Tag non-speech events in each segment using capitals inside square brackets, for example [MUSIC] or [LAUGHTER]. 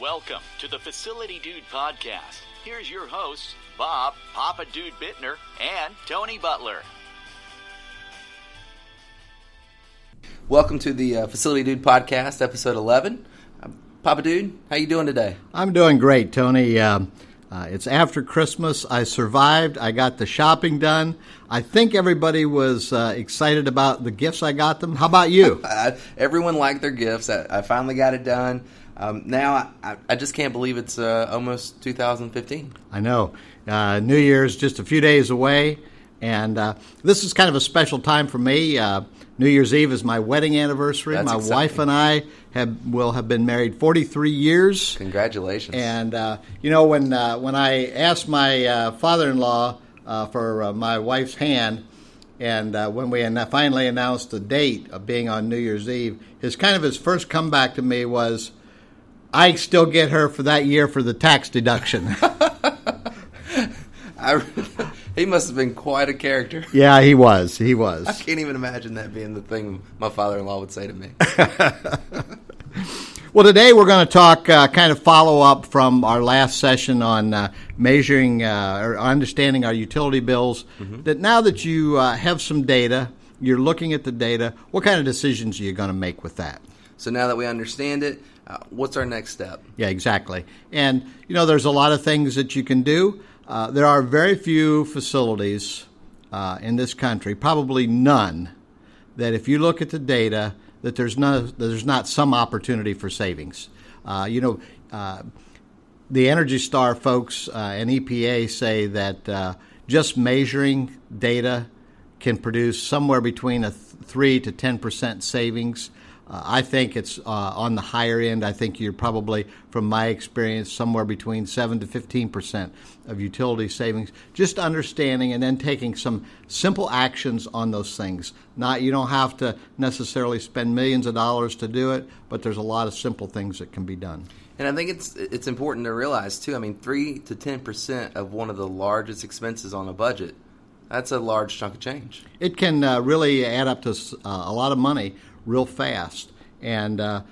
Welcome to the Facility Dude Podcast. Here's your hosts, Bob, Papa Dude Bittner, and Tony Butler. Welcome to the uh, Facility Dude Podcast, episode 11. Uh, Papa Dude, how you doing today? I'm doing great, Tony. Um, uh, it's after Christmas. I survived. I got the shopping done. I think everybody was uh, excited about the gifts I got them. How about you? [LAUGHS] Everyone liked their gifts. I, I finally got it done. Um, now I, I, just can't believe it's uh, almost 2015. I know. Uh, New Year's just a few days away, and uh, this is kind of a special time for me. Uh, New Year's Eve is my wedding anniversary. That's my exciting. wife and I have will have been married 43 years. Congratulations! And uh, you know when uh, when I asked my father-in-law for my wife's hand. And uh, when we finally announced the date of being on New Year's Eve, his kind of his first comeback to me was, I still get her for that year for the tax deduction. [LAUGHS] I, he must have been quite a character. Yeah, he was. He was. I can't even imagine that being the thing my father-in-law would say to me. [LAUGHS] well, today we're going to talk, uh, kind of follow up from our last session on uh, measuring uh, or understanding our utility bills. Mm-hmm. That now that you uh, have some data, you're looking at the data. What kind of decisions are you going to make with that? So now that we understand it, uh, what's our next step? Yeah, exactly. And you know, there's a lot of things that you can do. Uh, there are very few facilities uh, in this country, probably none, that if you look at the data, that there's no, there's not some opportunity for savings. Uh, you know, uh, the Energy Star folks and EPA say that just measuring data can produce somewhere between a th- three to ten percent savings. Uh, I think it's uh, on the higher end. I think you're probably, from my experience, somewhere between 7 to 15 percent of utility savings. Just understanding and then taking some simple actions on those things. Not you don't have to necessarily spend millions of dollars to do it, but there's a lot of simple things that can be done. And I think it's it's important to realize too. I mean, three to ten percent of one of the largest expenses on a budget. That's a large chunk of change. It can uh, really add up to uh, a lot of money real fast. And uh,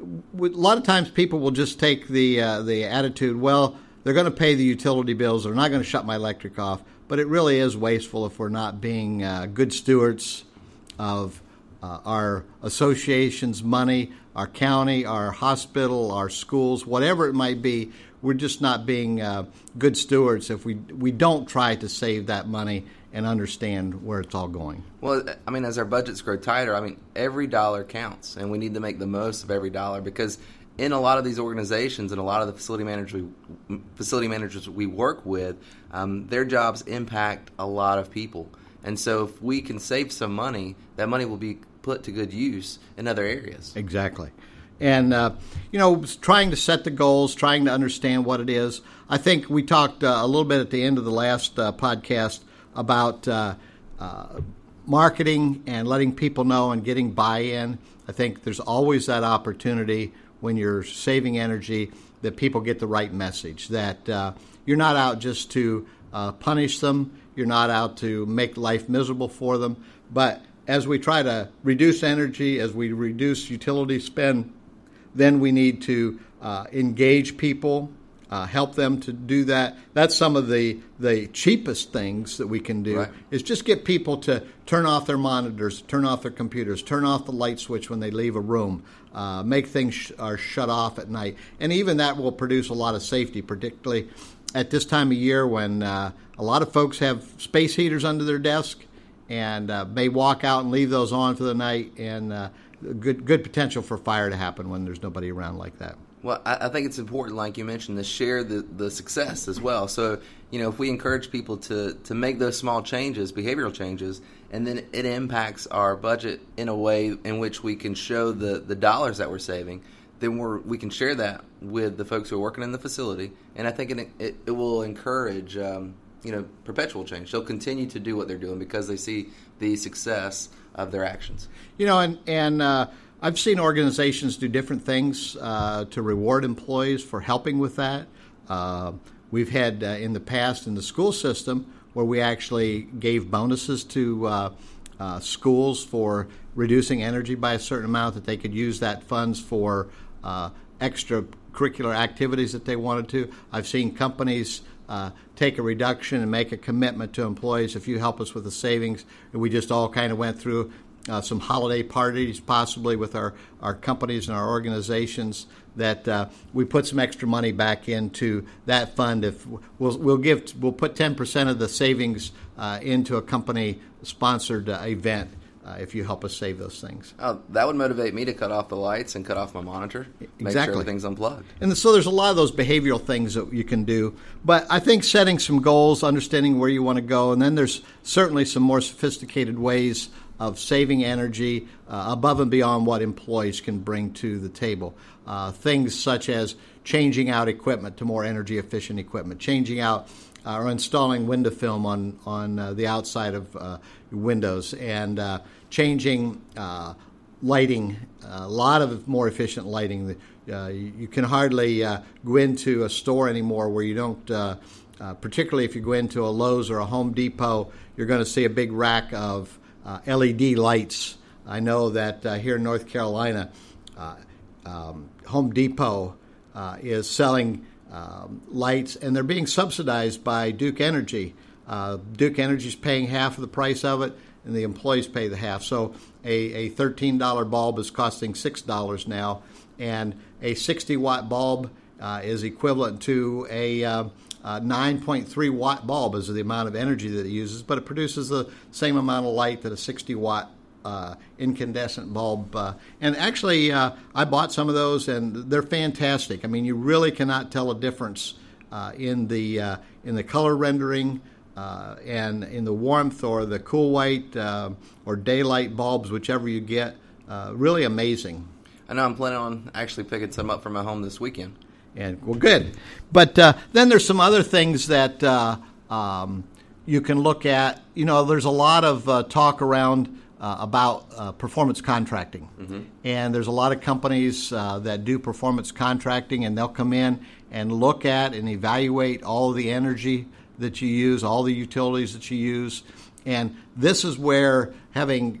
a lot of times people will just take the uh, the attitude, well, they're going to pay the utility bills, they're not going to shut my electric off. But it really is wasteful if we're not being uh, good stewards of uh, our association's money, our county, our hospital, our schools, whatever it might be. We're just not being uh, good stewards if we we don't try to save that money and understand where it's all going. Well, I mean, as our budgets grow tighter, I mean, every dollar counts, and we need to make the most of every dollar because in a lot of these organizations and a lot of the facility managers we, facility managers we work with, um, their jobs impact a lot of people, and so if we can save some money, that money will be put to good use in other areas. Exactly. And, uh, you know, trying to set the goals, trying to understand what it is. I think we talked uh, a little bit at the end of the last uh, podcast about uh, uh, marketing and letting people know and getting buy-in. I think there's always that opportunity when you're saving energy that people get the right message. That uh, you're not out just to uh, punish them. You're not out to make life miserable for them. But as we try to reduce energy, as we reduce utility spend, then we need to uh, engage people uh, help them to do that. That's some of the, the cheapest things that we can do right. is just get people to turn off their monitors, turn off their computers, turn off the light switch when they leave a room, uh, make things sh- are shut off at night, and even that will produce a lot of safety, particularly at this time of year when uh, a lot of folks have space heaters under their desk and uh, may walk out and leave those on for the night, and uh, good good potential for fire to happen when there's nobody around like that. Well, I, I, think it's important, like you mentioned, to share the, the success as well. So, you know, if we encourage people to, to make those small changes, behavioral changes, and then it impacts our budget in a way in which we can show the, the dollars that we're saving, then we're, we can share that with the folks who are working in the facility. And I think it, it, it will encourage, um, you know, perpetual change. They'll continue to do what they're doing because they see the success of their actions. You know, and, and, uh, I've seen organizations do different things uh, to reward employees for helping with that. Uh, we've had uh, in the past in the school system where we actually gave bonuses to uh, uh, schools for reducing energy by a certain amount that they could use that funds for uh, extracurricular activities that they wanted to. I've seen companies uh, take a reduction and make a commitment to employees if you help us with the savings. And we just all kind of went through uh, some holiday parties, possibly with our, our companies and our organizations, that uh, we put some extra money back into that fund. If we'll, we'll give, we'll put 10% of the savings uh, into a company sponsored uh, event uh, if you help us save those things. Oh, that would motivate me to cut off the lights and cut off my monitor. Make exactly. sure everything's unplugged. And so there's a lot of those behavioral things that you can do. But I think setting some goals, understanding where you want to go, and then there's certainly some more sophisticated ways of saving energy uh, above and beyond what employees can bring to the table. Uh, things such as changing out equipment to more energy efficient equipment, changing out uh, or installing window film on on uh, the outside of uh, windows, and uh, changing lighting. A lot of more efficient lighting. You, can hardly go into a store anymore where you don't. particularly if you go into a Lowe's or a Home Depot, you're going to see a big rack of LED lights. I know that uh, here in North Carolina, uh, um, Home Depot uh, is selling um, lights, and they're being subsidized by Duke Energy. Uh, Duke Energy is paying half of the price of it, and the employees pay the half. So a, a $13 bulb is costing $6 now, and a 60 watt bulb uh, is equivalent to a uh, uh, 9.3 watt bulb is the amount of energy that it uses, but it produces the same amount of light that a 60 watt uh, incandescent bulb. Uh, and actually, uh, I bought some of those, and they're fantastic. I mean, you really cannot tell a difference uh, in the uh, in the color rendering. and in the warmth or the cool white or daylight bulbs, whichever you get, really amazing. I know I'm planning on actually picking some up for my home this weekend. And well, good. But uh, then there's some other things that uh, um, you can look at. You know, there's a lot of uh, talk around uh, about uh, performance contracting, mm-hmm. and there's a lot of companies uh, that do performance contracting, and they'll come in and look at and evaluate all the energy that you use, all the utilities that you use, and this is where having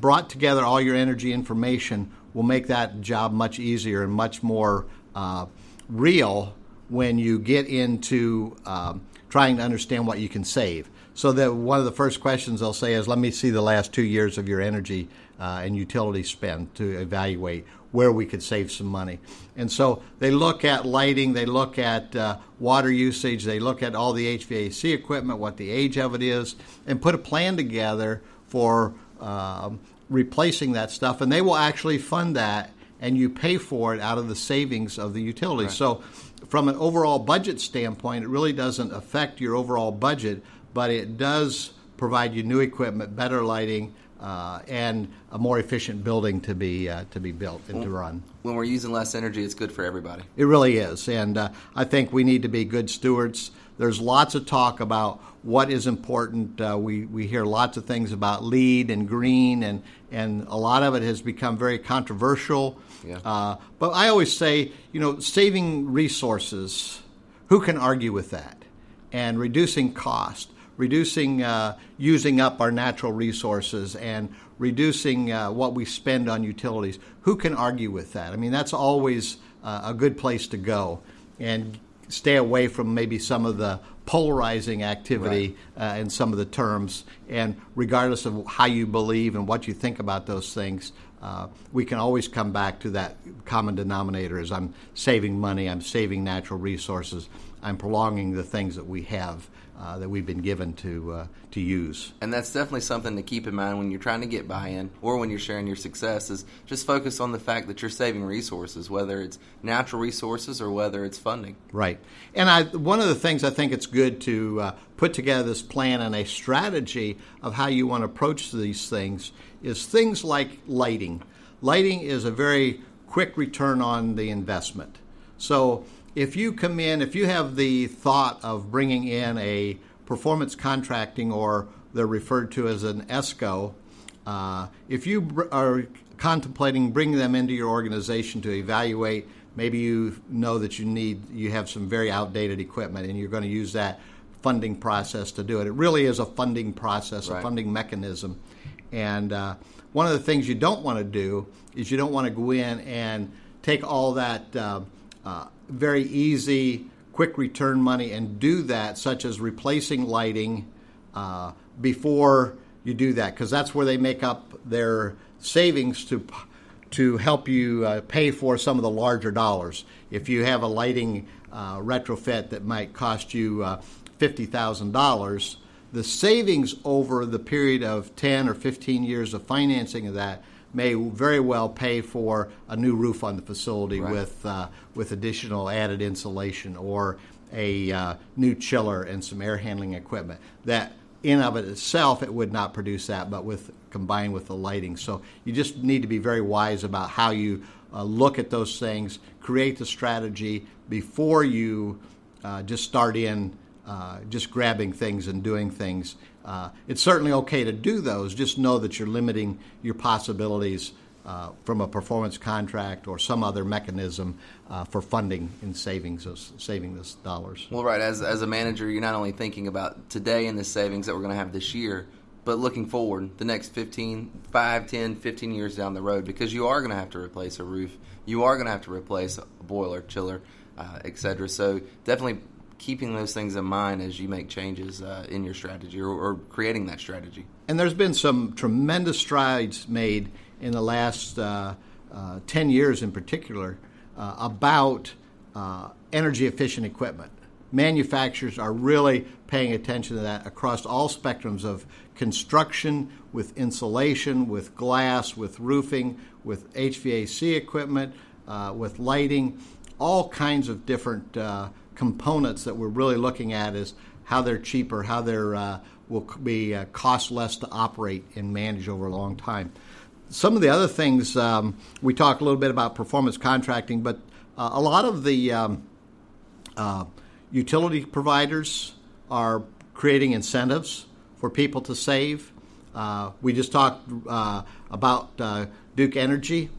brought together all your energy information will make that job much easier and much more uh, real when you get into um, trying to understand what you can save. So that one of the first questions they'll say is, "Let me see the last two years of your energy uh, and utility spend to evaluate where we could save some money." And so they look at lighting, they look at uh, water usage, they look at all the HVAC equipment, what the age of it is, and put a plan together for um, replacing that stuff. And they will actually fund that and you pay for it out of the savings of the utilities. Right. So, from an overall budget standpoint, it really doesn't affect your overall budget, but it does provide you new equipment, better lighting, uh, and a more efficient building to be uh, to be built and to run. When we're using less energy, it's good for everybody. It really is, and uh, I think we need to be good stewards. There's lots of talk about what is important. Uh, we we hear lots of things about LEED and green, and and a lot of it has become very controversial. Yeah. Uh, but I always say, you know, saving resources. Who can argue with that? And reducing cost, reducing uh, using up our natural resources, and reducing uh, what we spend on utilities. Who can argue with that? I mean, that's always uh, a good place to go, and stay away from maybe some of the polarizing activity right. uh, and some of the terms. And regardless of how you believe and what you think about those things, uh, we can always come back to that common denominator is I'm saving money, I'm saving natural resources, I'm prolonging the things that we have. Uh, that we've been given to uh, to use. And that's definitely something to keep in mind when you're trying to get buy-in or when you're sharing your success. Is just focus on the fact that you're saving resources, whether it's natural resources or whether it's funding. Right. And I, one of the things I think it's good to uh, put together this plan and a strategy of how you want to approach these things is things like lighting. Lighting is a very quick return on the investment. So if you come in, if you have the thought of bringing in a performance contracting or they're referred to as an ESCO, uh, if you are contemplating bringing them into your organization to evaluate, maybe you know that you need you have some very outdated equipment and you're going to use that funding process to do it. It really is a funding process, right. a funding mechanism. And uh, one of the things you don't want to do is you don't want to go in and take all that uh, uh, very easy, quick return money and do that, such as replacing lighting uh, before you do that, because that's where they make up their savings to to help you uh, pay for some of the larger dollars. If you have a lighting uh, retrofit that might cost you uh, fifty thousand dollars, the savings over the period of ten or fifteen years of financing of that may very well pay for a new roof on the facility right. with uh, with additional added insulation or a uh, new chiller and some air handling equipment. That in of it itself, it would not produce that, but with combined with the lighting. So you just need to be very wise about how you uh, look at those things, create the strategy before you uh, just start in uh, just grabbing things and doing things. Uh, it's certainly okay to do those. Just know that you're limiting your possibilities uh, from a performance contract or some other mechanism uh, for funding and savings those, saving those dollars. Well, right. As, as a manager, you're not only thinking about today and the savings that we're going to have this year, but looking forward the next 15, 5, 10, 15 years down the road because you are going to have to replace a roof. You are going to have to replace a boiler, chiller, uh, etc. So definitely keeping those things in mind as you make changes uh, in your strategy or, or, creating that strategy. And there's been some tremendous strides made in the last uh, uh, 10 years in particular uh, about uh, energy efficient equipment. Manufacturers are really paying attention to that across all spectrums of construction, with insulation, with glass, with roofing, with HVAC equipment, uh, with lighting, all kinds of different components that we're really looking at is how they're cheaper, how they're uh, will be uh, cost less to operate and manage over a long time. Some of the other things um, we talked a little bit about performance contracting, but uh, a lot of the um, uh, utility providers are creating incentives for people to save. Uh, we just talked uh, about Duke Energy.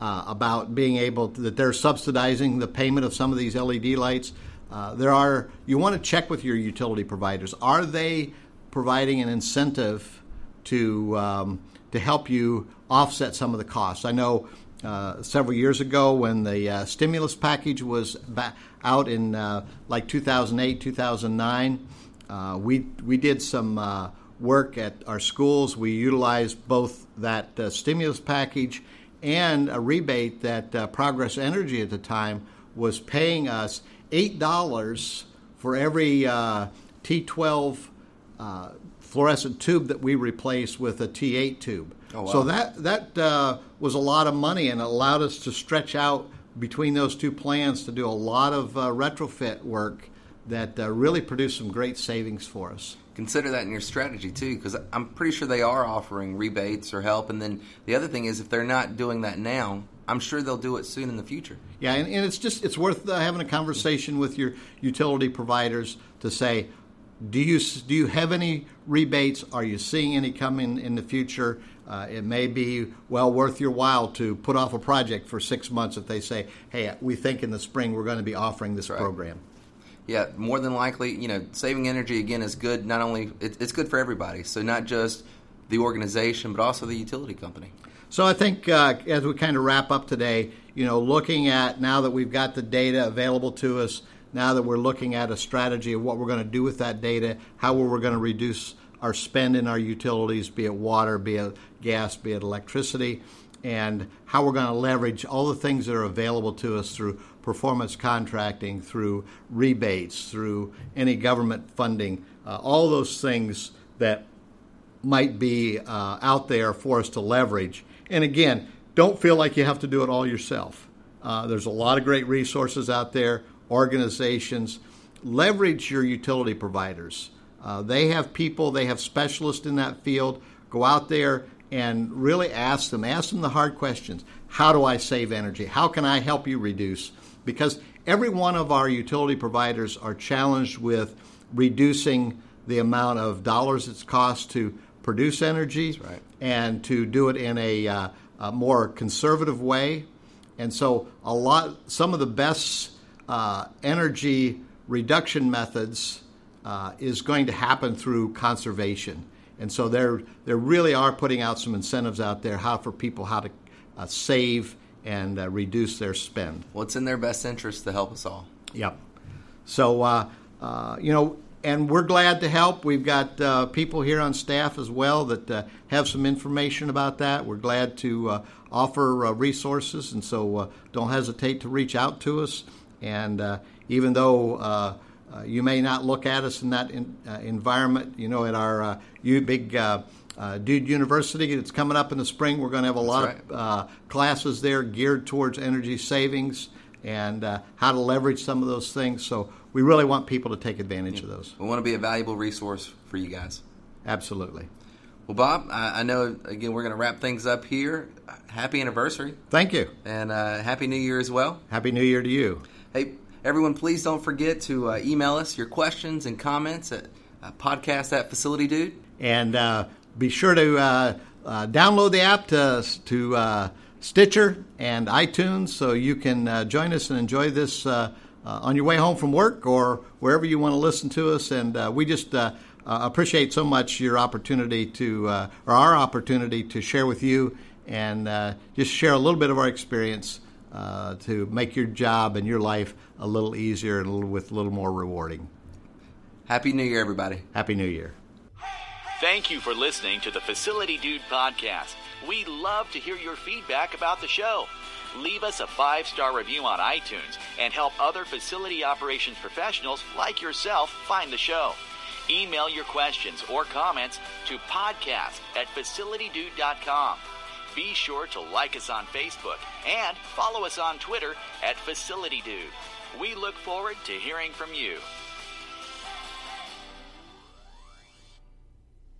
about being able to, that they're subsidizing the payment of some of these LED lights. Uh, there are you want to check with your utility providers. Are they providing an incentive to um, to help you offset some of the costs? I know uh, several years ago when the uh, stimulus package was out in uh, like 2008, 2009, uh, we we did some work at our schools. We utilized both that stimulus package and a rebate that Progress Energy at the time was paying us eight dollars for every uh, T12 uh, fluorescent tube that we replace with a T8 tube. Oh, wow. So that that uh, was a lot of money and it allowed us to stretch out between those two plans to do a lot of uh, retrofit work that uh, really produced some great savings for us consider that in your strategy too because i'm pretty sure they are offering rebates or help and then the other thing is if they're not doing that now I'm sure they'll do it soon in the future. Yeah, and, and it's just it's worth uh, having a conversation with your utility providers to say, do you do you have any rebates? Are you seeing any coming in the future? Uh, it may be well worth your while to put off a project for six months if they say, "Hey, we think in the spring we're going to be offering this right. program." Yeah, more than likely, you know, saving energy again is good. Not only it, it's good for everybody, so not just the organization, but also the utility company. So I think uh, as we kind of wrap up today, you know, looking at now that we've got the data available to us, now that we're looking at a strategy of what we're going to do with that data, how we're going to reduce our spend in our utilities, be it water, be it gas, be it electricity, and how we're going to leverage all the things that are available to us through performance contracting, through rebates, through any government funding, uh, all those things that might be uh, out there for us to leverage and again, don't feel like you have to do it all yourself. Uh, there's a lot of great resources out there, organizations. Leverage your utility providers. Uh, they have people, they have specialists in that field. Go out there and really ask them, ask them the hard questions. How do I save energy? How can I help you reduce? Because every one of our utility providers are challenged with reducing the amount of dollars it's cost to produce energy right. And to do it in a, uh, a, more conservative way. And so, a lot, some of the best uh, energy reduction methods uh, is going to happen through conservation. And so, there, there really are putting out some incentives out there how for people how to uh, save and uh, reduce their spend. What's in their best interest to help us all. Yep. So, uh, uh, you know, and we're glad to help. We've got uh, people here on staff as well that uh, have some information about that. We're glad to uh, offer uh, resources, and so uh, don't hesitate to reach out to us. And uh, even though you may not look at us in that in, environment, you know, at our big. Dude University, it's coming up in the spring. We're going to have a That's lot right. of classes there geared towards energy savings and how to leverage some of those things. So we really want people to take advantage of those. We want to be a valuable resource for you guys. Absolutely. Well, Bob, I, I know again we're going to wrap things up here. Happy anniversary Thank you. and uh, happy New Year as well. Happy New Year to you. Hey, everyone, please don't forget to uh, email us your questions and comments at uh, podcast at Facility Dude. And uh, be sure to uh, uh, download the app to, to uh, Stitcher and iTunes so you can uh, join us and enjoy this uh, on your way home from work or wherever you want to listen to us. And uh, we just uh, uh, appreciate so much your opportunity to, uh, or our opportunity to share with you and uh, just share a little bit of our experience uh, to make your job and your life a little easier and a little, with a little more rewarding. Happy New Year, everybody. Happy New Year. Thank you for listening to the Facility Dude podcast. We love to hear your feedback about the show. Leave us a five star review on iTunes and help other facility operations professionals like yourself find the show. Email your questions or comments to podcast at facilitydude.com. Be sure to like us on Facebook and follow us on Twitter at Facility Dude. We look forward to hearing from you.